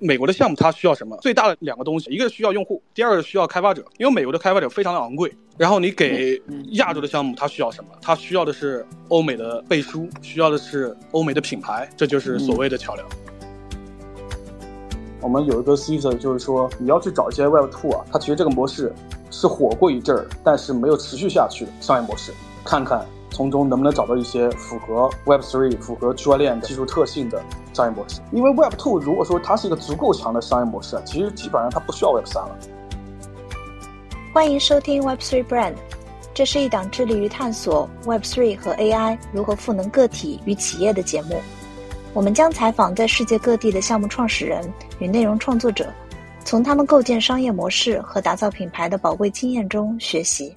美国的项目它需要什么？最大的两个东西，一个需要用户，第二个需要开发者。因为美国的开发者非常的昂贵，然后你给亚洲的项目，它需要什么？它需要的是欧美的背书，需要的是欧美的品牌，这就是所谓的桥梁。我们有一个 season，就是说你要去找一些 Web Two 啊，它其实这个模式是火过一阵儿，但是没有持续下去的商业模式，看看。从中能不能找到一些符合 Web Three、符合区块链技术特性的商业模式？因为 Web Two 如果说它是一个足够强的商业模式，其实基本上它不需要 Web 三了。欢迎收听 Web Three Brand，这是一档致力于探索 Web Three 和 AI 如何赋能个体与企业的节目。我们将采访在世界各地的项目创始人与内容创作者，从他们构建商业模式和打造品牌的宝贵经验中学习。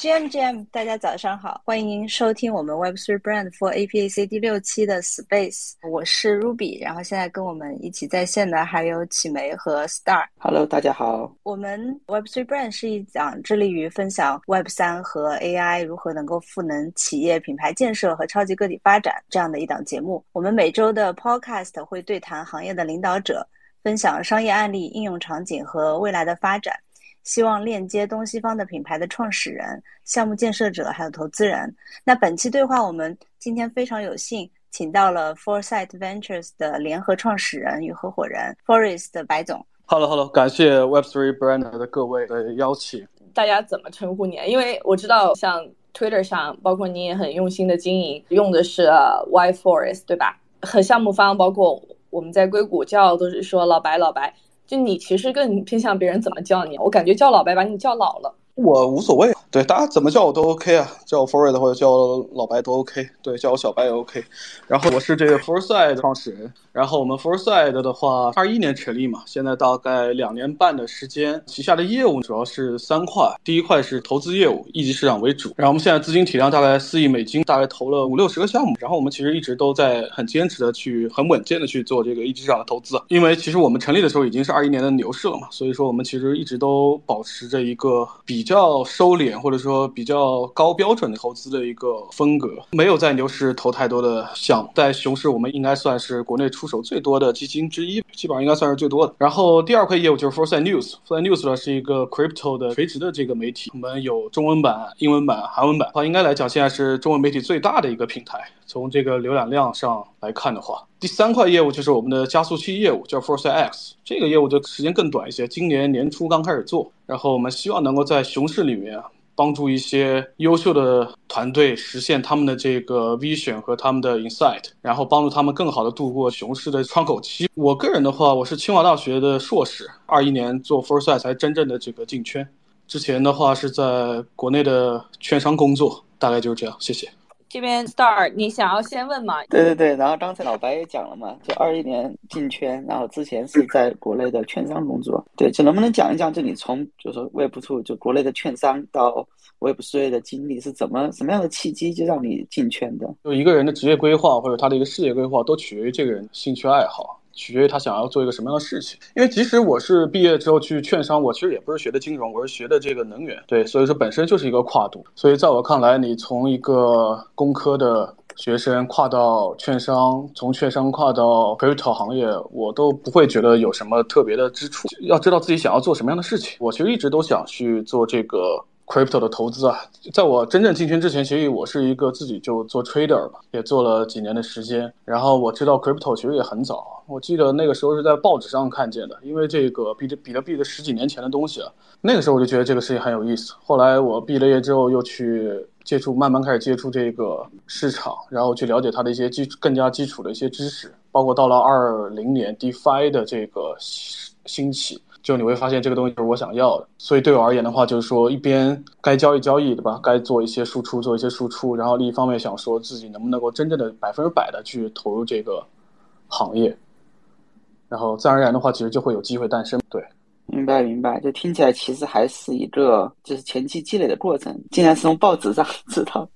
GM GM，大家早上好，欢迎收听我们 Web3 Brand for APAC 第六期的 Space，我是 Ruby，然后现在跟我们一起在线的还有启梅和 Star。Hello，大家好。我们 Web3 Brand 是一档致力于分享 Web3 和 AI 如何能够赋能企业品牌建设和超级个体发展这样的一档节目。我们每周的 Podcast 会对谈行业的领导者，分享商业案例、应用场景和未来的发展。希望链接东西方的品牌的创始人、项目建设者还有投资人。那本期对话，我们今天非常有幸请到了 Foresight Ventures 的联合创始人与合伙人 Forest 的白总。Hello，Hello，感谢 Web3 Brand 的各位的邀请。大家怎么称呼你？因为我知道像 Twitter 上，包括你也很用心的经营，用的是 Y Forest，对吧？和项目方，包括我们在硅谷叫都是说老白，老白。就你其实更偏向别人怎么叫你，我感觉叫老白把你叫老了。我无所谓，对大家怎么叫我都 OK 啊，叫我 Forest 或者叫我老白都 OK，对，叫我小白也 OK。然后我是这个 Foresight 创始人，然后我们 Foresight 的话，二一年成立嘛，现在大概两年半的时间，旗下的业务主要是三块，第一块是投资业务，一级市场为主。然后我们现在资金体量大概四亿美金，大概投了五六十个项目。然后我们其实一直都在很坚持的去很稳健的去做这个一级市场的投资，因为其实我们成立的时候已经是二一年的牛市了嘛，所以说我们其实一直都保持着一个。比较收敛或者说比较高标准的投资的一个风格，没有在牛市投太多的项目，在熊市我们应该算是国内出手最多的基金之一，基本上应该算是最多的。然后第二块业务就是 Foresight News，Foresight News 呢是一个 crypto 的垂直的这个媒体，我们有中文版、英文版、韩文版，话应该来讲现在是中文媒体最大的一个平台。从这个浏览量上来看的话，第三块业务就是我们的加速器业务，叫 Foresight X。这个业务的时间更短一些，今年年初刚开始做。然后我们希望能够在熊市里面啊帮助一些优秀的团队实现他们的这个 vision 和他们的 insight，然后帮助他们更好的度过熊市的窗口期。我个人的话，我是清华大学的硕士，二一年做 Foresight 才真正的这个进圈。之前的话是在国内的券商工作，大概就是这样。谢谢。这边 Star，你想要先问吗？对对对，然后刚才老白也讲了嘛，就二一年进圈，然后之前是在国内的券商工作。对，就能不能讲一讲，就你从就是说 Web Two 就国内的券商到 Web Three 的经历是怎么什么样的契机就让你进圈的？就一个人的职业规划或者他的一个事业规划，都取决于这个人兴趣爱好。取决于他想要做一个什么样的事情，因为即使我是毕业之后去券商，我其实也不是学的金融，我是学的这个能源，对，所以说本身就是一个跨度。所以在我看来，你从一个工科的学生跨到券商，从券商跨到 crypto 行业，我都不会觉得有什么特别的之处。要知道自己想要做什么样的事情，我其实一直都想去做这个。Crypto 的投资啊，在我真正进圈之前，其实我是一个自己就做 trader 嘛，也做了几年的时间。然后我知道 crypto 其实也很早，我记得那个时候是在报纸上看见的，因为这个比特比特币的十几年前的东西啊，那个时候我就觉得这个事情很有意思。后来我毕了业之后，又去接触，慢慢开始接触这个市场，然后去了解它的一些基更加基础的一些知识，包括到了二零年 DeFi 的这个兴起。就你会发现这个东西就是我想要的，所以对我而言的话，就是说一边该交易交易，对吧？该做一些输出，做一些输出，然后另一方面想说自己能不能够真正的百分之百的去投入这个行业，然后自然而然的话，其实就会有机会诞生。对，明白明白，就听起来其实还是一个就是前期积累的过程，竟然是从报纸上 知道。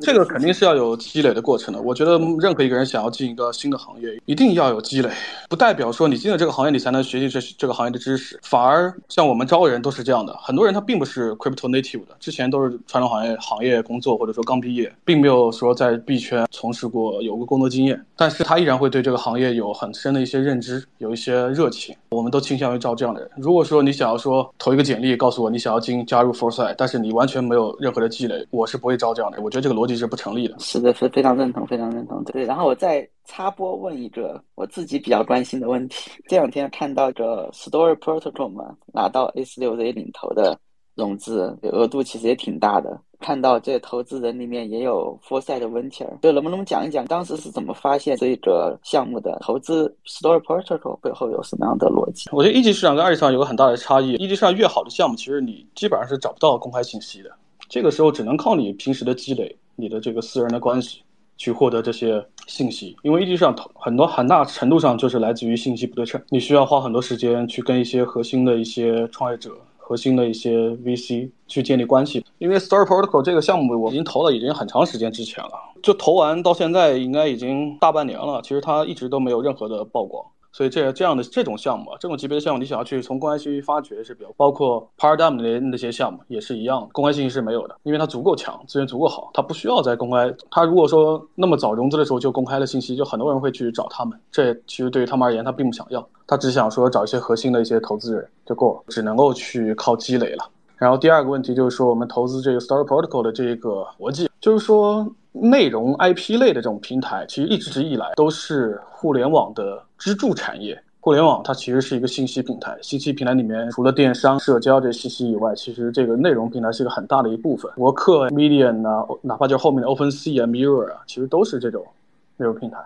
这个肯定是要有积累的过程的。我觉得任何一个人想要进一个新的行业，一定要有积累，不代表说你进了这个行业，你才能学习这这个行业的知识。反而像我们招人都是这样的，很多人他并不是 crypto native 的，之前都是传统行业行业工作，或者说刚毕业，并没有说在币圈从事过有过工作经验，但是他依然会对这个行业有很深的一些认知，有一些热情。我们都倾向于招这样的人。如果说你想要说投一个简历，告诉我你想要进加入 Foresight，但是你完全没有任何的积累，我是不会招这样的。我觉得这个逻辑是不成立的。是的，是非常认同，非常认同。对，然后我再插播问一个我自己比较关心的问题。这两天看到个 Story Protocol 嘛，拿到 A 四六 Z 领投的融资，额度其实也挺大的。看到这投资人里面也有 Foresight 的 Venture，就能不能讲一讲当时是怎么发现这个项目的？投资 Story Protocol 背后有什么样的逻辑？我觉得一级市场跟二级市场有个很大的差异。一级市场越好的项目，其实你基本上是找不到公开信息的。这个时候只能靠你平时的积累，你的这个私人的关系，去获得这些信息。因为一级市场很多很大程度上就是来自于信息不对称，你需要花很多时间去跟一些核心的一些创业者。核心的一些 VC 去建立关系，因为 Story Protocol 这个项目我已经投了，已经很长时间之前了，就投完到现在应该已经大半年了，其实它一直都没有任何的曝光。所以这这样的这种项目，啊这种级别的项目，你想要去从公开信息发掘是比较，包括 Paradigm 的那些项目也是一样，公开信息是没有的，因为它足够强，资源足够好，它不需要在公开。它如果说那么早融资的时候就公开了信息，就很多人会去找他们。这其实对于他们而言，他并不想要，他只想说找一些核心的一些投资人就够了，只能够去靠积累了。然后第二个问题就是说，我们投资这个 Story Protocol 的这个逻辑，就是说内容 IP 类的这种平台，其实一直以来都是互联网的支柱产业。互联网它其实是一个信息平台，信息平台里面除了电商、社交这信息以外，其实这个内容平台是一个很大的一部分。博客、Medium 啊，哪怕就后面的 OpenSea 啊、Mirror 啊，其实都是这种内容平台。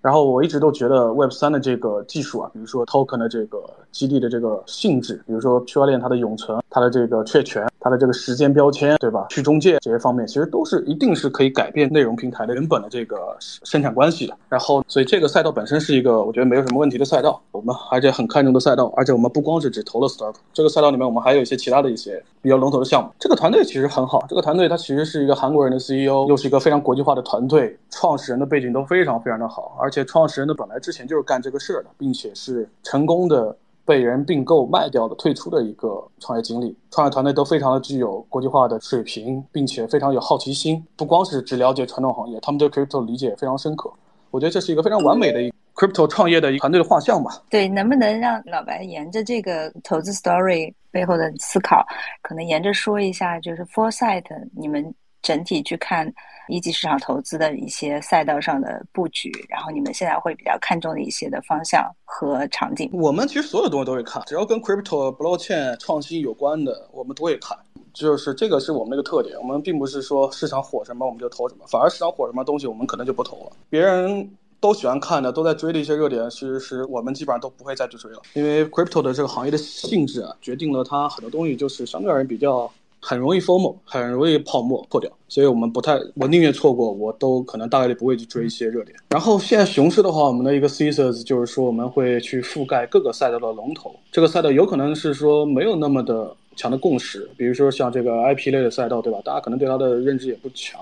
然后我一直都觉得 Web 三的这个技术啊，比如说 Token 的这个激励的这个性质，比如说区块链它的永存、它的这个确权、它的这个时间标签，对吧？去中介这些方面，其实都是一定是可以改变内容平台的原本的这个生产关系的。然后，所以这个赛道本身是一个我觉得没有什么问题的赛道，我们而且很看重的赛道，而且我们不光是只投了 Start，这个赛道里面，我们还有一些其他的一些比较龙头的项目。这个团队其实很好，这个团队它其实是一个韩国人的 CEO，又是一个非常国际化的团队，创始人的背景都非常非常的好，而且创始人的本来之前就是干这个事儿的，并且是成功的被人并购卖掉的退出的一个创业经历。创业团队都非常的具有国际化的水平，并且非常有好奇心，不光是只了解传统行业，他们对 crypto 理解也非常深刻。我觉得这是一个非常完美的 crypto 创业的一团队的画像吧。对，能不能让老白沿着这个投资 story 背后的思考，可能沿着说一下，就是 foresight 你们整体去看。一级市场投资的一些赛道上的布局，然后你们现在会比较看重的一些的方向和场景。我们其实所有东西都会看，只要跟 crypto blockchain 创新有关的，我们都会看。就是这个是我们的一个特点。我们并不是说市场火什么我们就投什么，反而市场火什么东西我们可能就不投了。别人都喜欢看的，都在追的一些热点，其实是我们基本上都不会再去追了。因为 crypto 的这个行业的性质啊，决定了它很多东西就是相对而言比较。很容易 formal，很容易泡沫破掉，所以我们不太，我宁愿错过，我都可能大概率不会去追一些热点。然后现在熊市的话，我们的一个 thesis 就是说我们会去覆盖各个赛道的龙头，这个赛道有可能是说没有那么的。强的共识，比如说像这个 IP 类的赛道，对吧？大家可能对它的认知也不强，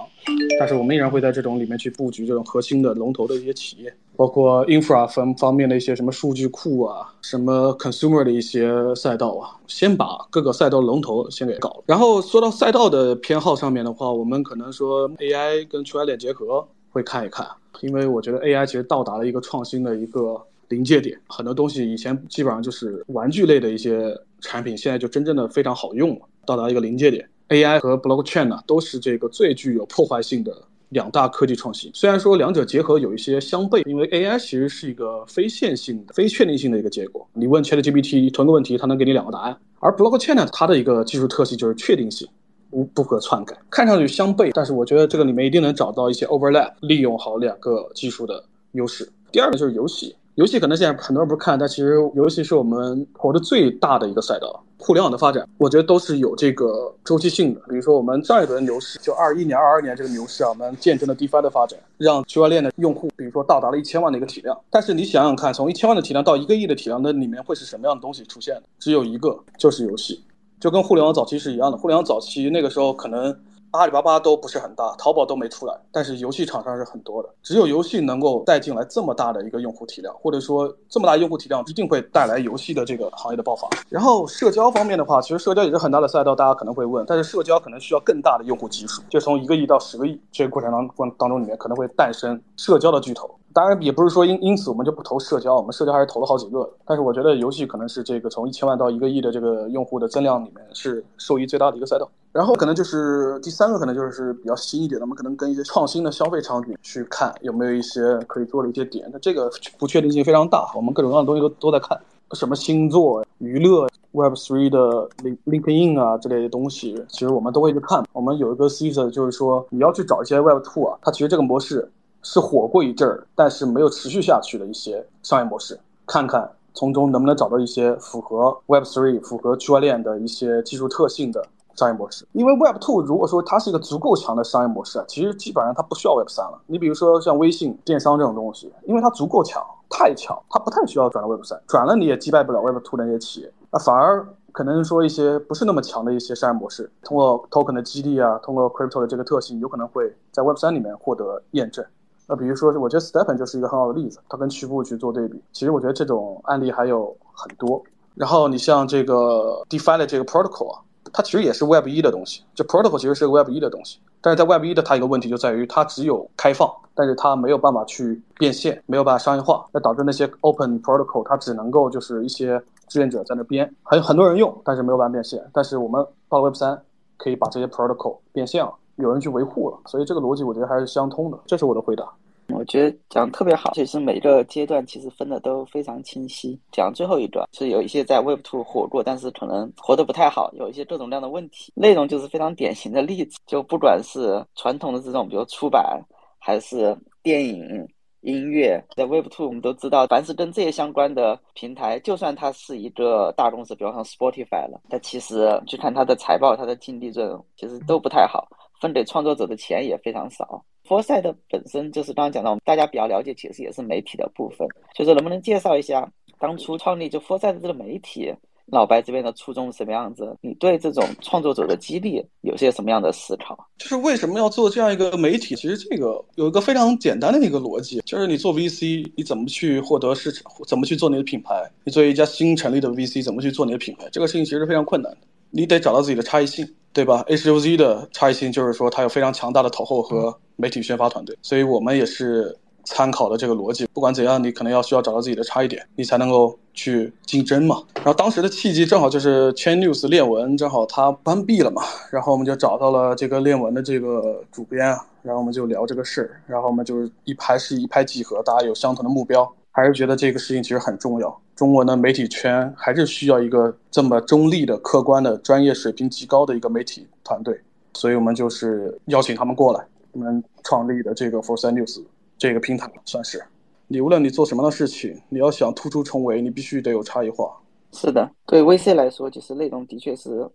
但是我们依然会在这种里面去布局这种核心的龙头的一些企业，包括 infra 方方面的一些什么数据库啊，什么 consumer 的一些赛道啊，先把各个赛道龙头先给搞了。然后说到赛道的偏好上面的话，我们可能说 AI 跟区块链结合会看一看，因为我觉得 AI 其实到达了一个创新的一个。临界点，很多东西以前基本上就是玩具类的一些产品，现在就真正的非常好用了，到达一个临界点。AI 和 blockchain 呢，都是这个最具有破坏性的两大科技创新。虽然说两者结合有一些相悖，因为 AI 其实是一个非线性的、非确定性的一个结果。你问 ChatGPT 同一个问题，它能给你两个答案。而 blockchain 呢，它的一个技术特性就是确定性，无不可篡改。看上去相悖，但是我觉得这个里面一定能找到一些 overlap，利用好两个技术的优势。第二个就是游戏。游戏可能现在很多人不看，但其实游戏是我们投的最大的一个赛道。互联网的发展，我觉得都是有这个周期性的。比如说我们上一轮牛市，就二一年、二二年这个牛市啊，我们见证了 DeFi 的发展，让区块链的用户，比如说到达了一千万的一个体量。但是你想想看，从一千万的体量到一个亿的体量，那里面会是什么样的东西出现？只有一个，就是游戏，就跟互联网早期是一样的。互联网早期那个时候可能。阿里巴巴都不是很大，淘宝都没出来，但是游戏厂商是很多的。只有游戏能够带进来这么大的一个用户体量，或者说这么大用户体量，一定会带来游戏的这个行业的爆发。然后社交方面的话，其实社交也是很大的赛道，大家可能会问，但是社交可能需要更大的用户基数，就从一个亿到十个亿这个过程当过当中里面，可能会诞生社交的巨头。当然也不是说因因此我们就不投社交，我们社交还是投了好几个。但是我觉得游戏可能是这个从一千万到一个亿的这个用户的增量里面是受益最大的一个赛道。然后可能就是第三个，可能就是比较新一点的，我们可能跟一些创新的消费场景去看有没有一些可以做的一些点。那这个不确定性非常大，我们各种各样的东西都都在看，什么星座、娱乐、Web Three 的 Linking In 啊之类的东西，其实我们都会去看。我们有一个 season 就是说你要去找一些 Web Two 啊，它其实这个模式。是火过一阵儿，但是没有持续下去的一些商业模式，看看从中能不能找到一些符合 Web Three、符合区块链的一些技术特性的商业模式。因为 Web Two 如果说它是一个足够强的商业模式啊，其实基本上它不需要 Web 三了。你比如说像微信电商这种东西，因为它足够强，太强，它不太需要转到 Web 三，转了你也击败不了 Web Two 那些企业，那反而可能说一些不是那么强的一些商业模式，通过 Token 的激励啊，通过 Crypto 的这个特性，有可能会在 Web 三里面获得验证。那比如说，我觉得 Stepen 就是一个很好的例子，它跟曲步去做对比。其实我觉得这种案例还有很多。然后你像这个 DeFi 的这个 Protocol 啊，它其实也是 Web 一的东西。这 Protocol 其实是个 Web 一的东西，但是在 Web 一的它一个问题就在于它只有开放，但是它没有办法去变现，没有办法商业化，那导致那些 Open Protocol 它只能够就是一些志愿者在那编，还有很多人用，但是没有办法变现。但是我们到了 Web 三，可以把这些 Protocol 变现了。有人去维护了，所以这个逻辑我觉得还是相通的。这是我的回答。我觉得讲特别好，其实每个阶段其实分的都非常清晰。讲最后一段是有一些在 Web Two 火过，但是可能活得不太好，有一些各种各样的问题。内容就是非常典型的例子，就不管是传统的这种，比如出版，还是电影、音乐，在 Web Two 我们都知道，凡是跟这些相关的平台，就算它是一个大公司，比如像 Spotify 了，但其实去看它的财报，它的净利润其实都不太好。分给创作者的钱也非常少。Foresight 本身就是刚刚讲到，我们大家比较了解，其实也是媒体的部分。就是能不能介绍一下当初创立就 Foresight 这个媒体，老白这边的初衷是什么样子？你对这种创作者的激励有些什么样的思考？就是为什么要做这样一个媒体？其实这个有一个非常简单的一个逻辑，就是你做 VC，你怎么去获得市场？怎么去做你的品牌？你作为一家新成立的 VC，怎么去做你的品牌？这个事情其实非常困难的。你得找到自己的差异性，对吧？H U Z 的差异性就是说，它有非常强大的投后和媒体宣发团队，所以我们也是参考了这个逻辑。不管怎样，你可能要需要找到自己的差异点，你才能够去竞争嘛。然后当时的契机正好就是 Chain News 链文正好它关闭了嘛，然后我们就找到了这个链文的这个主编，然后我们就聊这个事儿，然后我们就是一拍是一拍即合，大家有相同的目标。还是觉得这个事情其实很重要。中国的媒体圈还是需要一个这么中立的、客观的、专业水平极高的一个媒体团队，所以我们就是邀请他们过来，我们创立的这个 Foresight News 这个平台，算是你无论你做什么的事情，你要想突出重围，你必须得有差异化。是的，对 VC 来说，其实内容的确是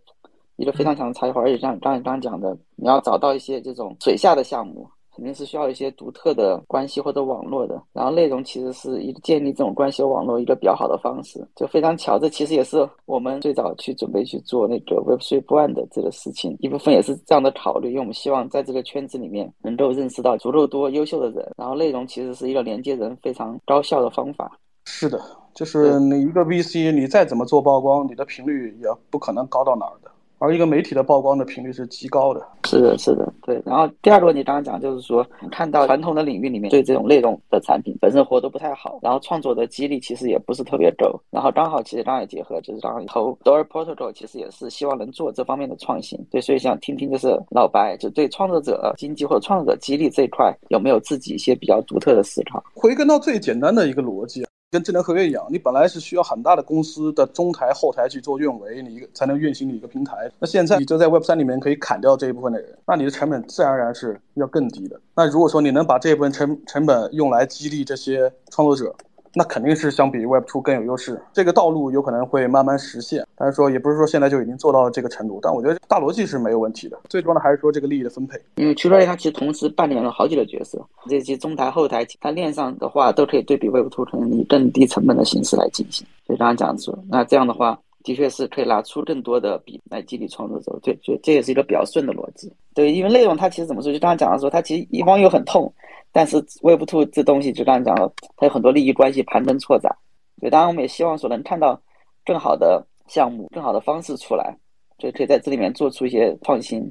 一个非常强的差异化，而且像刚才刚讲的，你要找到一些这种水下的项目。肯定是需要一些独特的关系或者网络的，然后内容其实是一个建立这种关系和网络一个比较好的方式，就非常巧，这其实也是我们最早去准备去做那个 Web Three Brand 的这个事情，一部分也是这样的考虑，因为我们希望在这个圈子里面能够认识到足够多优秀的人，然后内容其实是一个连接人非常高效的方法。是的，就是你一个 VC，你再怎么做曝光，你的频率也不可能高到哪儿的。而一个媒体的曝光的频率是极高的，是的，是的，对。然后第二个问题刚刚讲就是说，看到传统的领域里面对这种内容的产品本身活得不太好，然后创作的激励其实也不是特别够，然后刚好其实刚才结合就是刚刚投 Door Protocol 其实也是希望能做这方面的创新，对，所以想听听就是老白就对创作者经济或者创作者激励这一块有没有自己一些比较独特的思考？回根到最简单的一个逻辑。跟智能合约一样，你本来是需要很大的公司的中台、后台去做运维，你一个才能运行你一个平台。那现在你就在 Web 三里面可以砍掉这一部分的人，那你的成本自然而然是要更低的。那如果说你能把这一部分成成本用来激励这些创作者。那肯定是相比 Web Two 更有优势，这个道路有可能会慢慢实现，但是说也不是说现在就已经做到了这个程度，但我觉得大逻辑是没有问题的。最重要的还是说这个利益的分配，因为区块链它其实同时扮演了好几个角色，这些中台、后台，它链上的话都可以对比 Web Two，可能以更低成本的形式来进行。所以刚刚讲说，那这样的话。的确是可以拿出更多的笔来激励创作者。这这这也是一个比较顺的逻辑。对，因为内容它其实怎么说，就刚刚讲的说，它其实一方又很痛，但是 Web Two 这东西就刚才讲了，它有很多利益关系盘根错杂。所以，当然我们也希望说能看到更好的项目、更好的方式出来，就可以在这里面做出一些创新。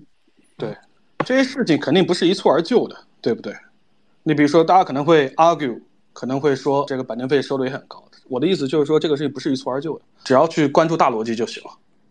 对，这些事情肯定不是一蹴而就的，对不对？你比如说，大家可能会 argue，可能会说这个版权费收的也很高。我的意思就是说，这个事情不是一蹴而就的，只要去关注大逻辑就行了。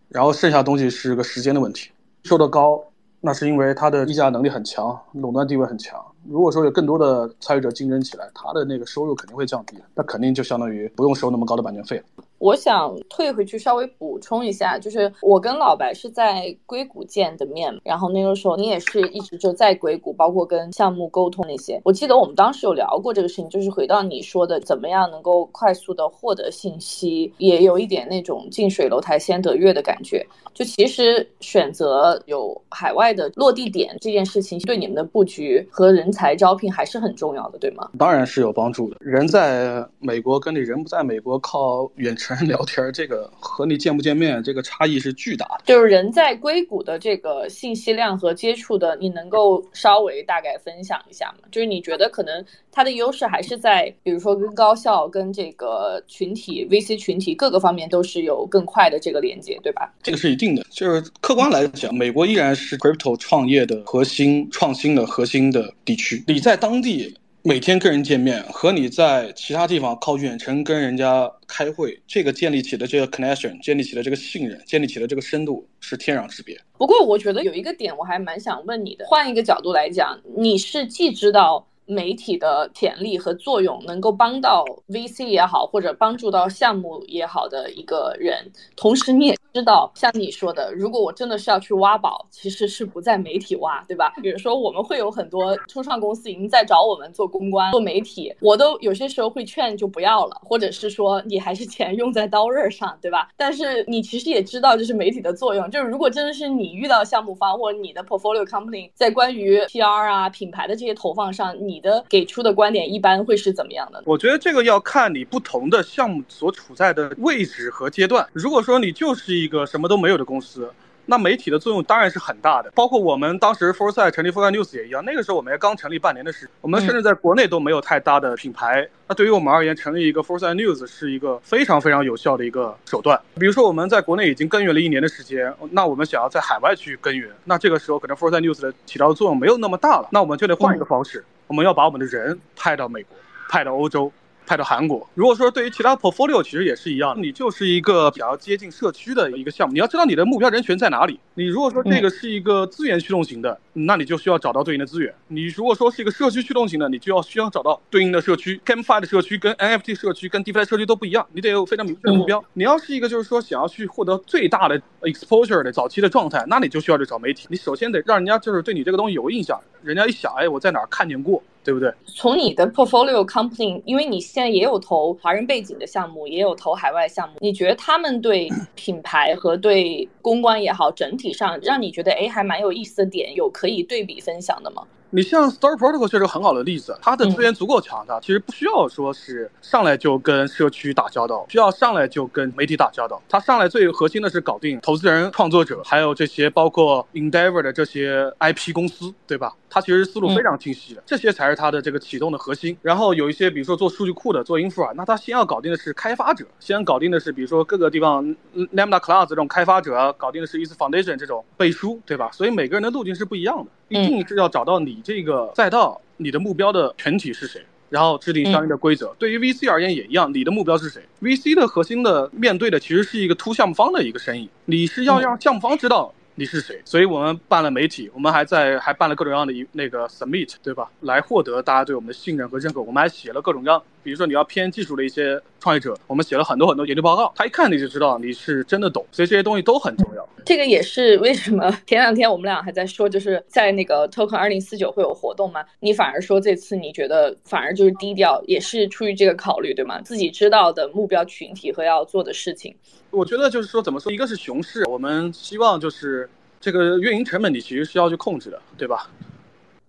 然后剩下东西是个时间的问题。收的高，那是因为它的议价能力很强，垄断地位很强。如果说有更多的参与者竞争起来，他的那个收入肯定会降低，那肯定就相当于不用收那么高的版权费了。我想退回去稍微补充一下，就是我跟老白是在硅谷见的面，然后那个时候你也是一直就在硅谷，包括跟项目沟通那些。我记得我们当时有聊过这个事情，就是回到你说的，怎么样能够快速的获得信息，也有一点那种近水楼台先得月的感觉。就其实选择有海外的落地点这件事情，对你们的布局和人才招聘还是很重要的，对吗？当然是有帮助的。人在美国跟你人不在美国靠远程。聊天这个和你见不见面这个差异是巨大的，就是人在硅谷的这个信息量和接触的，你能够稍微大概分享一下吗？就是你觉得可能它的优势还是在，比如说跟高校、跟这个群体、VC 群体各个方面都是有更快的这个连接，对吧？这个是一定的，就是客观来讲，美国依然是 crypto 创业的核心、创新的核心的地区，你在当地。每天跟人见面，和你在其他地方靠远程跟人家开会，这个建立起的这个 connection，建立起的这个信任，建立起的这个深度是天壤之别。不过，我觉得有一个点我还蛮想问你的，换一个角度来讲，你是既知道。媒体的潜力和作用，能够帮到 VC 也好，或者帮助到项目也好的一个人。同时，你也知道，像你说的，如果我真的是要去挖宝，其实是不在媒体挖，对吧？比如说，我们会有很多初创公司已经在找我们做公关、做媒体，我都有些时候会劝就不要了，或者是说你还是钱用在刀刃上，对吧？但是你其实也知道，就是媒体的作用，就是如果真的是你遇到项目方或者你的 portfolio company 在关于 PR 啊、品牌的这些投放上，你。你的给出的观点一般会是怎么样的？我觉得这个要看你不同的项目所处在的位置和阶段。如果说你就是一个什么都没有的公司。那媒体的作用当然是很大的，包括我们当时 Foresight 成立 Foresight News 也一样。那个时候我们也刚成立半年的时间，我们甚至在国内都没有太大的品牌。那对于我们而言，成立一个 Foresight News 是一个非常非常有效的一个手段。比如说我们在国内已经耕耘了一年的时间，那我们想要在海外去耕耘，那这个时候可能 Foresight News 的起到的作用没有那么大了，那我们就得换一个方式，我们要把我们的人派到美国，派到欧洲。派到韩国。如果说对于其他 portfolio，其实也是一样，你就是一个比较接近社区的一个项目，你要知道你的目标人群在哪里。你如果说这个是一个资源驱动型的，那你就需要找到对应的资源；你如果说是一个社区驱动型的，你就要需要找到对应的社区。GameFi 的社区跟 NFT 社区跟 DeFi 社区都不一样，你得有非常明确的目标。你要是一个就是说想要去获得最大的 exposure 的早期的状态，那你就需要去找媒体。你首先得让人家就是对你这个东西有印象，人家一想，哎，我在哪儿看见过。对不对？从你的 portfolio company，因为你现在也有投华人背景的项目，也有投海外项目，你觉得他们对 品牌和对公关也好，整体上让你觉得哎还蛮有意思的点，有可以对比分享的吗？你像 Star Protocol 确实很好的例子，它的资源足够强大，其实不需要说是上来就跟社区打交道，需要上来就跟媒体打交道。它上来最核心的是搞定投资人、创作者，还有这些包括 Endeavor 的这些 IP 公司，对吧？它其实思路非常清晰的，这些才是它的这个启动的核心。然后有一些比如说做数据库的、做 infra，那它先要搞定的是开发者，先搞定的是比如说各个地方 Lambda Class 这种开发者，搞定的是 ETH Foundation 这种背书，对吧？所以每个人的路径是不一样的，一定是要找到你。这个赛道，你的目标的群体是谁？然后制定相应的规则。对于 VC 而言也一样，你的目标是谁？VC 的核心的面对的其实是一个 to 项目方的一个生意，你是要让项目方知道。你是谁？所以我们办了媒体，我们还在还办了各种各样的一那个 submit，对吧？来获得大家对我们的信任和认可。我们还写了各种各样，比如说你要偏技术的一些创业者，我们写了很多很多研究报告，他一看你就知道你是真的懂。所以这些东西都很重要。这个也是为什么前两天我们俩还在说，就是在那个 Token 二零四九会有活动嘛？你反而说这次你觉得反而就是低调，也是出于这个考虑，对吗？自己知道的目标群体和要做的事情。我觉得就是说怎么说，一个是熊市，我们希望就是。这个运营成本你其实是要去控制的，对吧？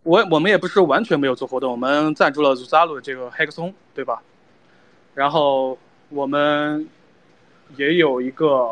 我我们也不是完全没有做活动，我们赞助了 Zalo 这个 Hackathon，对吧？然后我们也有一个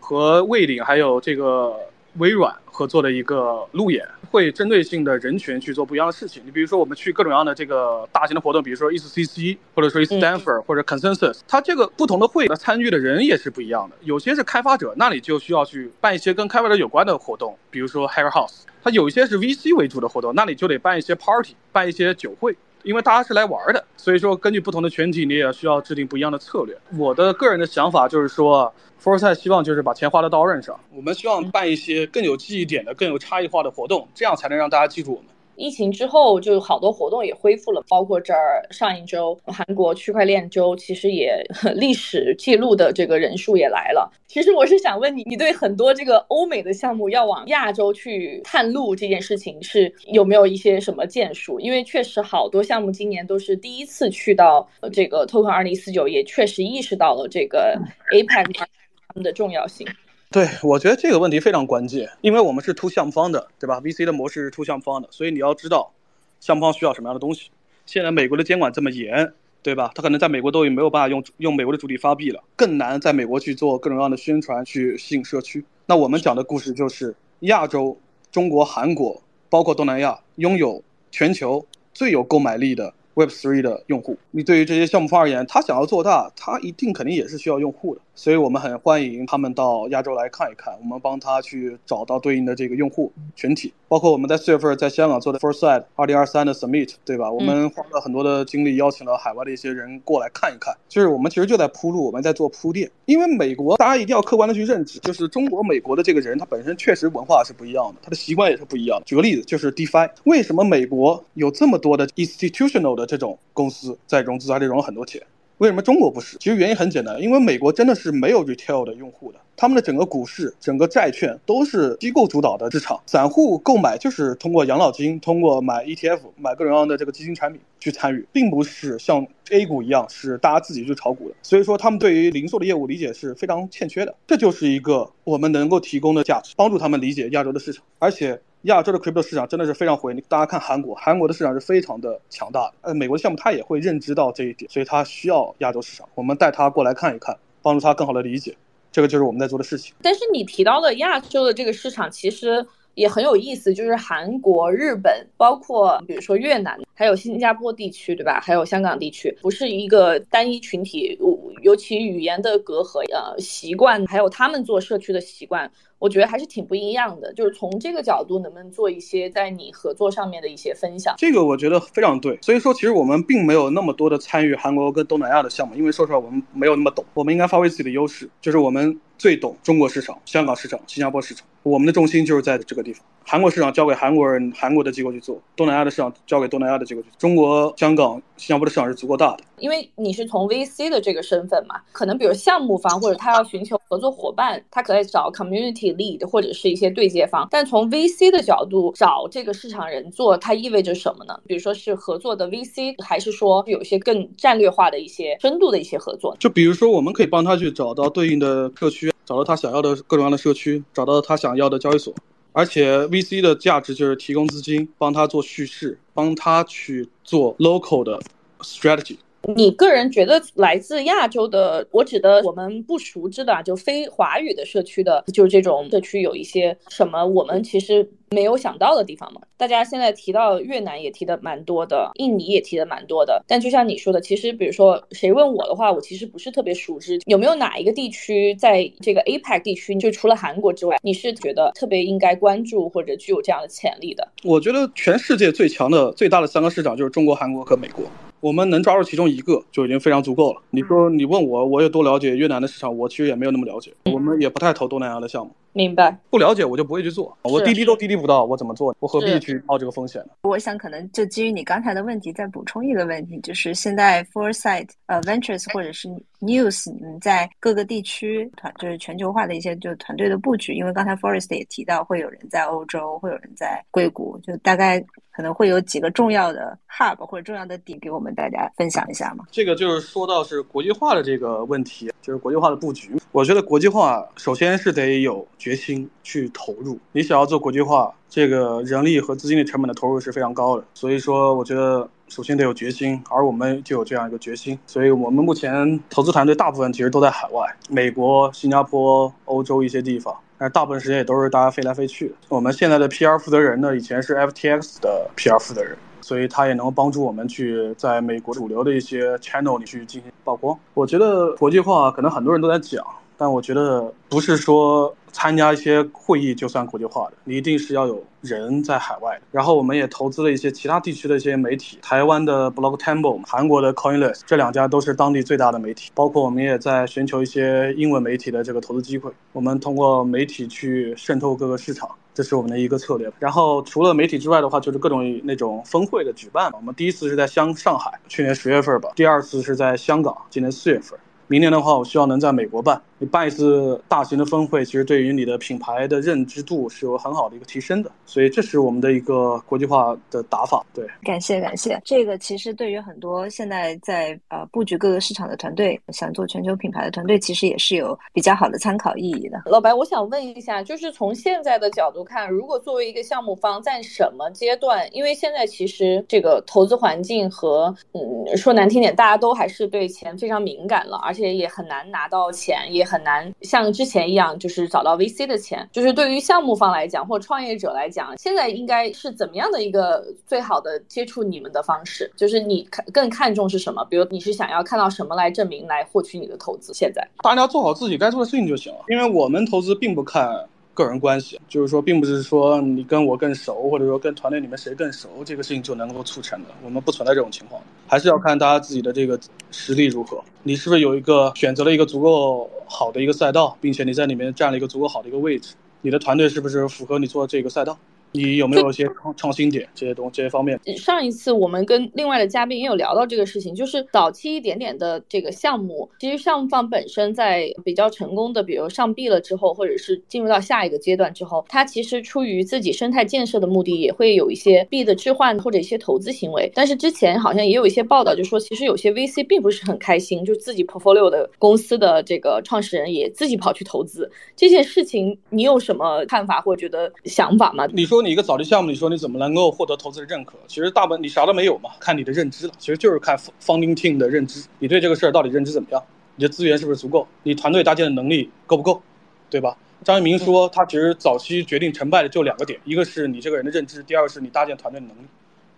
和魏领还有这个微软合作的一个路演，会针对性的人群去做不一样的事情。你比如说，我们去各种各样的这个大型的活动，比如说 ECC 或者说 Stanford 或者 Consensus，它这个不同的会，参与的人也是不一样的。有些是开发者，那里就需要去办一些跟开发者有关的活动，比如说 Hair House。它有一些是 VC 为主的活动，那你就得办一些 party，办一些酒会。因为大家是来玩的，所以说根据不同的群体，你也需要制定不一样的策略。我的个人的想法就是说 f o r s i t 希望就是把钱花在刀刃上。我们希望办一些更有记忆点的、更有差异化的活动，这样才能让大家记住我们。疫情之后，就好多活动也恢复了，包括这儿上一周韩国区块链周，其实也历史记录的这个人数也来了。其实我是想问你，你对很多这个欧美的项目要往亚洲去探路这件事情是有没有一些什么建树？因为确实好多项目今年都是第一次去到这个 Token 二零四九，也确实意识到了这个 APEC 他们的重要性。对，我觉得这个问题非常关键，因为我们是突项目方的，对吧？VC 的模式是突项目方的，所以你要知道项目方需要什么样的东西。现在美国的监管这么严，对吧？他可能在美国都已经没有办法用用美国的主体发币了，更难在美国去做各种各样的宣传去吸引社区。那我们讲的故事就是亚洲、中国、韩国，包括东南亚，拥有全球最有购买力的。Web Three 的用户，你对于这些项目方而言，他想要做大，他一定肯定也是需要用户的，所以我们很欢迎他们到亚洲来看一看，我们帮他去找到对应的这个用户群体，包括我们在四月份在香港做的 Foresight 二零二三的 Summit，对吧？我们花了很多的精力，邀请了海外的一些人过来看一看，就是我们其实就在铺路，我们在做铺垫，因为美国大家一定要客观的去认知，就是中国美国的这个人，他本身确实文化是不一样的，他的习惯也是不一样的。举个例子，就是 DeFi，为什么美国有这么多的 institutional 的这种公司在融资，而且融了很多钱。为什么中国不是？其实原因很简单，因为美国真的是没有 retail 的用户的，他们的整个股市、整个债券都是机构主导的市场，散户购买就是通过养老金、通过买 ETF、买各种各样的这个基金产品去参与，并不是像 A 股一样是大家自己去炒股的。所以说，他们对于零售的业务理解是非常欠缺的。这就是一个我们能够提供的价值，帮助他们理解亚洲的市场，而且。亚洲的 crypto 市场真的是非常活跃，大家看韩国，韩国的市场是非常的强大的。呃，美国的项目他也会认知到这一点，所以他需要亚洲市场，我们带他过来看一看，帮助他更好的理解，这个就是我们在做的事情。但是你提到的亚洲的这个市场，其实也很有意思，就是韩国、日本，包括比如说越南，还有新加坡地区，对吧？还有香港地区，不是一个单一群体，尤其语言的隔阂，呃，习惯，还有他们做社区的习惯。我觉得还是挺不一样的，就是从这个角度，能不能做一些在你合作上面的一些分享？这个我觉得非常对。所以说，其实我们并没有那么多的参与韩国跟东南亚的项目，因为说实话，我们没有那么懂。我们应该发挥自己的优势，就是我们最懂中国市场、香港市场、新加坡市场。我们的重心就是在这个地方。韩国市场交给韩国人、韩国的机构去做，东南亚的市场交给东南亚的机构去做。中国、香港、新加坡的市场是足够大的。因为你是从 VC 的这个身份嘛，可能比如项目方或者他要寻求合作伙伴，他可以找 community lead 或者是一些对接方。但从 VC 的角度找这个市场人做，它意味着什么呢？比如说是合作的 VC，还是说有一些更战略化的一些深度的一些合作？就比如说，我们可以帮他去找到对应的社区，找到他想要的各种各样的社区，找到他想要的交易所。而且 VC 的价值就是提供资金，帮他做叙事，帮他去做 local 的 strategy。你个人觉得来自亚洲的，我指的我们不熟知的，就非华语的社区的，就是这种社区有一些什么我们其实没有想到的地方吗？大家现在提到越南也提的蛮多的，印尼也提的蛮多的，但就像你说的，其实比如说谁问我的话，我其实不是特别熟知。有没有哪一个地区在这个 APEC 地区，就除了韩国之外，你是觉得特别应该关注或者具有这样的潜力的？我觉得全世界最强的、最大的三个市场就是中国、韩国和美国。我们能抓住其中一个就已经非常足够了。你说你问我，我有多了解越南的市场？我其实也没有那么了解。我们也不太投东南亚的项目。明白。不了解我就不会去做。我滴滴都滴滴不到，我怎么做？我何必去冒这个风险呢？我想可能就基于你刚才的问题，再补充一个问题，就是现在 Foresight 呃 Ventures 或者是 News，你们在各个地区团就是全球化的一些就团队的布局。因为刚才 Forest 也提到，会有人在欧洲，会有人在硅谷，就大概。可能会有几个重要的 hub 或者重要的点给我们大家分享一下嘛？这个就是说到是国际化的这个问题，就是国际化的布局。我觉得国际化首先是得有决心去投入。你想要做国际化，这个人力和资金的成本的投入是非常高的。所以说，我觉得。首先得有决心，而我们就有这样一个决心。所以我们目前投资团队大部分其实都在海外，美国、新加坡、欧洲一些地方，但是大部分时间也都是大家飞来飞去。我们现在的 PR 负责人呢，以前是 FTX 的 PR 负责人。所以他也能帮助我们去在美国主流的一些 channel 里去进行曝光。我觉得国际化可能很多人都在讲，但我觉得不是说参加一些会议就算国际化的，你一定是要有人在海外的。然后我们也投资了一些其他地区的一些媒体，台湾的 Block Temple、韩国的 Coinless，这两家都是当地最大的媒体。包括我们也在寻求一些英文媒体的这个投资机会。我们通过媒体去渗透各个市场。这是我们的一个策略。然后除了媒体之外的话，就是各种那种峰会的举办。我们第一次是在香上海，去年十月份吧；第二次是在香港，今年四月份。明年的话，我希望能在美国办。你办一次大型的峰会，其实对于你的品牌的认知度是有很好的一个提升的。所以这是我们的一个国际化的打法。对，感谢感谢。这个其实对于很多现在在呃布局各个市场的团队，想做全球品牌的团队，其实也是有比较好的参考意义的。老白，我想问一下，就是从现在的角度看，如果作为一个项目方，在什么阶段？因为现在其实这个投资环境和嗯说难听点，大家都还是对钱非常敏感了，而且也很难拿到钱，也。很难像之前一样，就是找到 VC 的钱。就是对于项目方来讲，或创业者来讲，现在应该是怎么样的一个最好的接触你们的方式？就是你看更看重是什么？比如你是想要看到什么来证明来获取你的投资？现在大家做好自己该做的事情就行了，因为我们投资并不看。个人关系，就是说，并不是说你跟我更熟，或者说跟团队里面谁更熟，这个事情就能够促成的。我们不存在这种情况，还是要看大家自己的这个实力如何。你是不是有一个选择了一个足够好的一个赛道，并且你在里面占了一个足够好的一个位置？你的团队是不是符合你做这个赛道？你有没有一些创创新点这些东这些方面？上一次我们跟另外的嘉宾也有聊到这个事情，就是早期一点点的这个项目，其实项目方本身在比较成功的，比如上币了之后，或者是进入到下一个阶段之后，它其实出于自己生态建设的目的，也会有一些币的置换或者一些投资行为。但是之前好像也有一些报道，就说其实有些 VC 并不是很开心，就自己 portfolio 的公司的这个创始人也自己跑去投资这件事情，你有什么看法或者觉得想法吗？你说。你一个早期项目，你说你怎么能够获得投资的认可？其实大部分你啥都没有嘛，看你的认知了。其实就是看 founding team 的认知，你对这个事儿到底认知怎么样？你的资源是不是足够？你团队搭建的能力够不够？对吧？张一鸣说，他其实早期决定成败的就两个点，一个是你这个人的认知，第二个是你搭建团队的能力。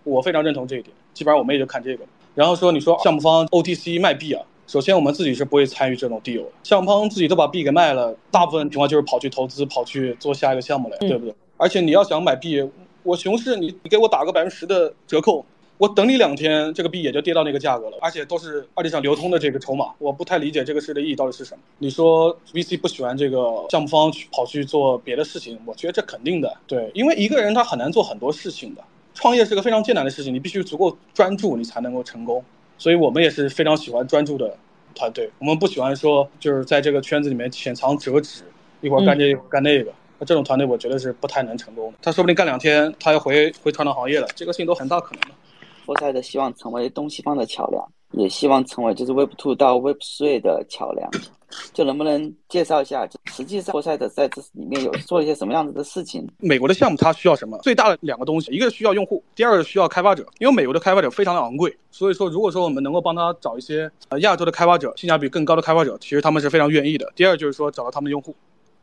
我非常认同这一点，基本上我们也就看这个。然后说，你说项目方 OTC 卖币啊，首先我们自己是不会参与这种 deal 的。项目方自己都把币给卖了，大部分情况就是跑去投资，跑去做下一个项目来，对不对？而且你要想买币，我熊市你你给我打个百分之十的折扣，我等你两天，这个币也就跌到那个价格了，而且都是二级市场流通的这个筹码，我不太理解这个事的意义到底是什么。你说 VC 不喜欢这个项目方去跑去做别的事情，我觉得这肯定的，对，因为一个人他很难做很多事情的，创业是个非常艰难的事情，你必须足够专注，你才能够成功。所以我们也是非常喜欢专注的团队，我们不喜欢说就是在这个圈子里面浅尝辄止，一会儿干这一会儿干那个。那这种团队，我觉得是不太能成功的。他说不定干两天，他要回回传统行业了，这个事情都很大可能的。佛赛的希望成为东西方的桥梁，也希望成为就是 Web Two 到 Web Three 的桥梁。就能不能介绍一下，实际上佛赛的在这里面有做一些什么样子的事情？美国的项目它需要什么？最大的两个东西，一个是需要用户，第二个需要开发者。因为美国的开发者非常的昂贵，所以说如果说我们能够帮他找一些呃亚洲的开发者，性价比更高的开发者，其实他们是非常愿意的。第二就是说找到他们的用户。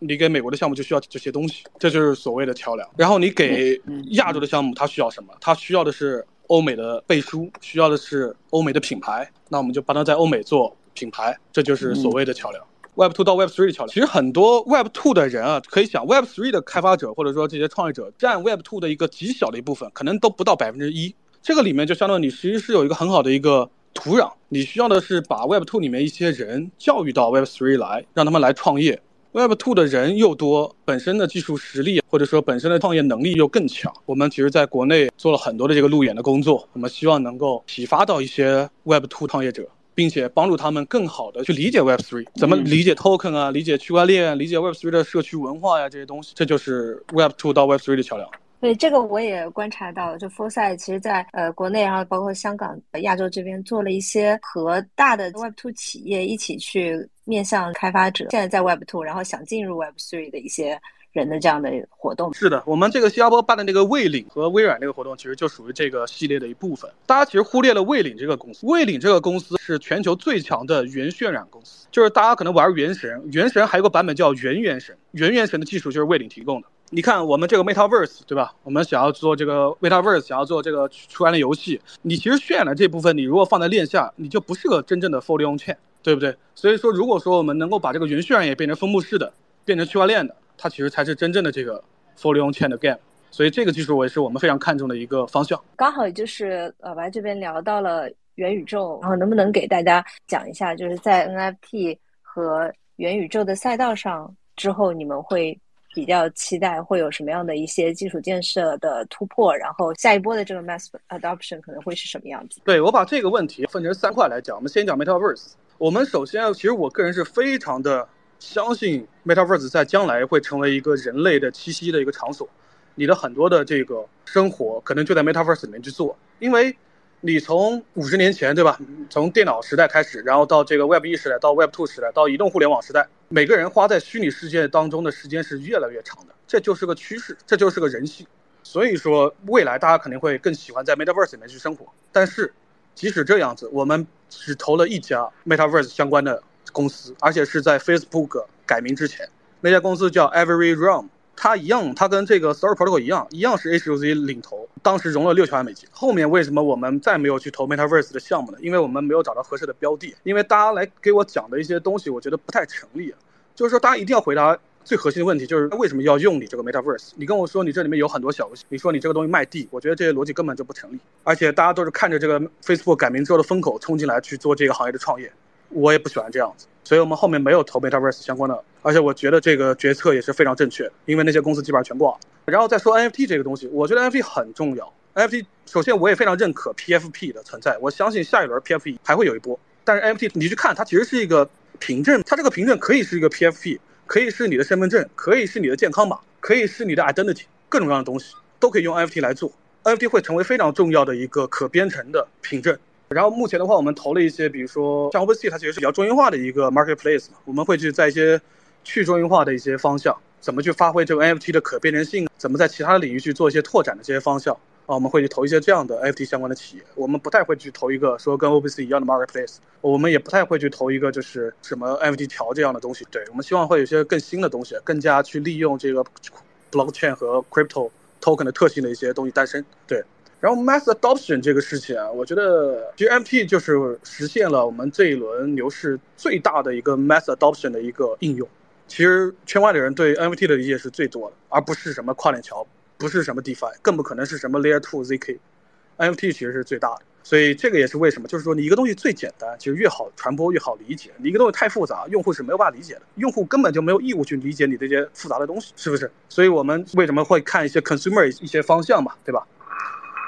你给美国的项目就需要这些东西，这就是所谓的桥梁。然后你给亚洲的项目，它需要什么？它需要的是欧美的背书，需要的是欧美的品牌。那我们就帮他在欧美做品牌，这就是所谓的桥梁。Web two 到 Web three 的桥梁。其实很多 Web two 的人啊，可以想 Web three 的开发者或者说这些创业者占 Web two 的一个极小的一部分，可能都不到百分之一。这个里面就相当于你其实是有一个很好的一个土壤，你需要的是把 Web two 里面一些人教育到 Web three 来，让他们来创业。Web Two 的人又多，本身的技术实力或者说本身的创业能力又更强。我们其实在国内做了很多的这个路演的工作，我们希望能够启发到一些 Web Two 创业者，并且帮助他们更好的去理解 Web Three，怎么理解 Token 啊，理解区块链，理解 Web Three 的社区文化呀这些东西。这就是 Web Two 到 Web Three 的桥梁。对这个我也观察到，就 Foresight 其实在呃国内，然后包括香港、亚洲这边做了一些和大的 Web Two 企业一起去面向开发者，现在在 Web Two，然后想进入 Web Three 的一些人的这样的活动。是的，我们这个新加坡办的那个卫领和微软那个活动，其实就属于这个系列的一部分。大家其实忽略了卫领这个公司，卫领这个公司是全球最强的云渲染公司，就是大家可能玩原神，原神还有个版本叫原原神，原原神的技术就是卫领提供的。你看我们这个 MetaVerse 对吧？我们想要做这个 MetaVerse，想要做这个区块链游戏，你其实渲染的这部分，你如果放在链下，你就不是个真正的 Fully On Chain，对不对？所以说，如果说我们能够把这个云渲染也变成分布式的，变成区块链的，它其实才是真正的这个 Fully On Chain 的 Game。所以这个技术我也是我们非常看重的一个方向。刚好也就是老白这边聊到了元宇宙，然后能不能给大家讲一下，就是在 NFT 和元宇宙的赛道上之后，你们会？比较期待会有什么样的一些基础建设的突破，然后下一波的这个 mass adoption 可能会是什么样子？对我把这个问题分成三块来讲，我们先讲 metaverse。我们首先，其实我个人是非常的相信 metaverse 在将来会成为一个人类的栖息的一个场所，你的很多的这个生活可能就在 metaverse 里面去做，因为。你从五十年前，对吧？从电脑时代开始，然后到这个 Web 一时代，到 Web Two 时代，到移动互联网时代，每个人花在虚拟世界当中的时间是越来越长的，这就是个趋势，这就是个人性。所以说，未来大家肯定会更喜欢在 Metaverse 里面去生活。但是，即使这样子，我们只投了一家 Metaverse 相关的公司，而且是在 Facebook 改名之前，那家公司叫 Every Realm。它一样，它跟这个 Story Protocol 一样，一样是 HUZ 领投，当时融了六千万美金。后面为什么我们再没有去投 Metaverse 的项目呢？因为我们没有找到合适的标的。因为大家来给我讲的一些东西，我觉得不太成立。就是说，大家一定要回答最核心的问题，就是为什么要用你这个 Metaverse？你跟我说你这里面有很多小游戏，你说你这个东西卖地，我觉得这些逻辑根本就不成立。而且大家都是看着这个 Facebook 改名之后的风口冲进来去做这个行业的创业。我也不喜欢这样子，所以我们后面没有投 Metaverse 相关的，而且我觉得这个决策也是非常正确，因为那些公司基本上全挂。然后再说 NFT 这个东西，我觉得 NFT 很重要。NFT 首先我也非常认可 PFP 的存在，我相信下一轮 PFP 还会有一波。但是 NFT 你去看，它其实是一个凭证，它这个凭证可以是一个 PFP，可以是你的身份证，可以是你的健康码，可以是你的 identity，各种各样的东西都可以用 NFT 来做。NFT 会成为非常重要的一个可编程的凭证。然后目前的话，我们投了一些，比如说像 OpenSea，它其实是比较中心化的一个 marketplace 嘛。我们会去在一些去中心化的一些方向，怎么去发挥这个 NFT 的可编程性，怎么在其他的领域去做一些拓展的这些方向啊，我们会去投一些这样的 NFT 相关的企业。我们不太会去投一个说跟 OpenSea 一样的 marketplace，我们也不太会去投一个就是什么 NFT 条这样的东西。对我们希望会有一些更新的东西，更加去利用这个 blockchain 和 crypto token 的特性的一些东西诞生。对。然后 mass adoption 这个事情啊，我觉得其实 NFT 就是实现了我们这一轮牛市最大的一个 mass adoption 的一个应用。其实圈外的人对 NFT 的理解是最多的，而不是什么跨链桥，不是什么 DeFi，更不可能是什么 Layer Two ZK。NFT 其实是最大的，所以这个也是为什么，就是说你一个东西最简单，其实越好传播越好理解。你一个东西太复杂，用户是没有办法理解的，用户根本就没有义务去理解你这些复杂的东西，是不是？所以我们为什么会看一些 consumer 一些方向嘛，对吧？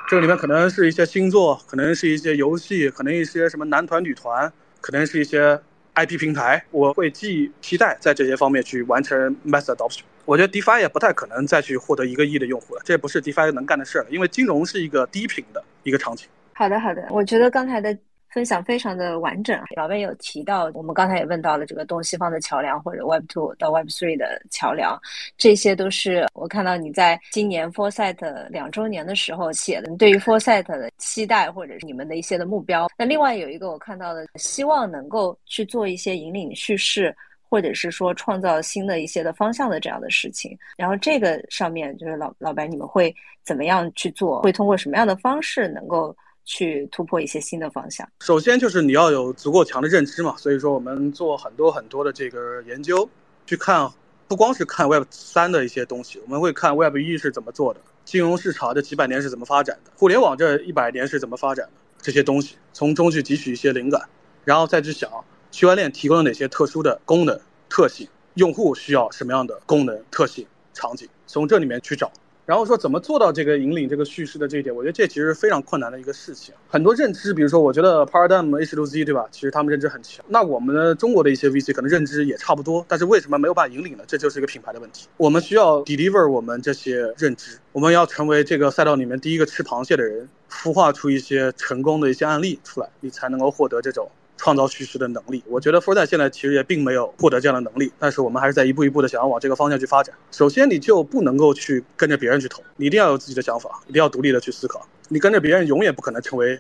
这个里面可能是一些星座，可能是一些游戏，可能一些什么男团、女团，可能是一些 IP 平台。我会既期待在这些方面去完成 mass adoption。我觉得 DeFi 也不太可能再去获得一个亿的用户了，这不是 DeFi 能干的事儿，因为金融是一个低频的一个场景。好的，好的，我觉得刚才的。分享非常的完整，老魏有提到，我们刚才也问到了这个东西方的桥梁或者 Web Two 到 Web Three 的桥梁，这些都是我看到你在今年 Foresight 两周年的时候写的，对于 Foresight 的期待或者是你们的一些的目标。那另外有一个我看到的，希望能够去做一些引领叙事，或者是说创造新的一些的方向的这样的事情。然后这个上面就是老老白，你们会怎么样去做？会通过什么样的方式能够？去突破一些新的方向。首先就是你要有足够强的认知嘛，所以说我们做很多很多的这个研究，去看不光是看 Web 三的一些东西，我们会看 Web 一是怎么做的，金融市场这几百年是怎么发展的，互联网这一百年是怎么发展的这些东西，从中去汲取一些灵感，然后再去想区块链提供了哪些特殊的功能特性，用户需要什么样的功能特性场景，从这里面去找。然后说怎么做到这个引领这个叙事的这一点，我觉得这其实是非常困难的一个事情。很多认知，比如说我觉得 Paradigm H 六 Z 对吧？其实他们认知很强。那我们中国的一些 VC 可能认知也差不多，但是为什么没有办法引领呢？这就是一个品牌的问题。我们需要 deliver 我们这些认知，我们要成为这个赛道里面第一个吃螃蟹的人，孵化出一些成功的一些案例出来，你才能够获得这种创造叙事的能力。我觉得富二代现在其实也并没有获得这样的能力，但是我们还是在一步一步的想要往这个方向去发展。首先，你就不能够去跟着别人去投，你一定要有自己的想法，一定要独立的去思考。你跟着别人，永远不可能成为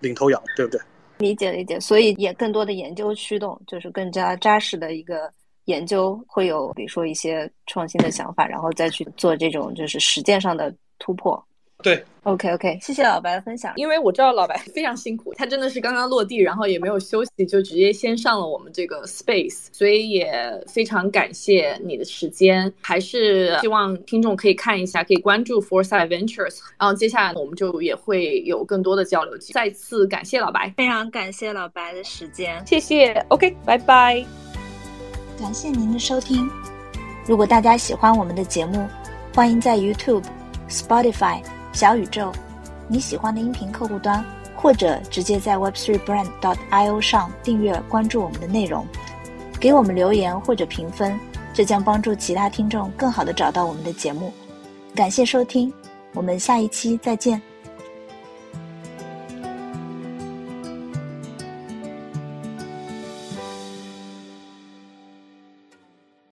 领头羊，对不对？理解理解，所以也更多的研究驱动，就是更加扎实的一个研究，会有比如说一些创新的想法，然后再去做这种就是实践上的突破。对，OK OK，谢谢老白的分享。因为我知道老白 非常辛苦，他真的是刚刚落地，然后也没有休息，就直接先上了我们这个 Space，所以也非常感谢你的时间。还是希望听众可以看一下，可以关注 Foresight Ventures，然后接下来我们就也会有更多的交流。再次感谢老白，非常感谢老白的时间，谢谢。OK，拜拜。感谢您的收听。如果大家喜欢我们的节目，欢迎在 YouTube、Spotify。小宇宙，你喜欢的音频客户端，或者直接在 Web3Brand.io 上订阅关注我们的内容，给我们留言或者评分，这将帮助其他听众更好的找到我们的节目。感谢收听，我们下一期再见。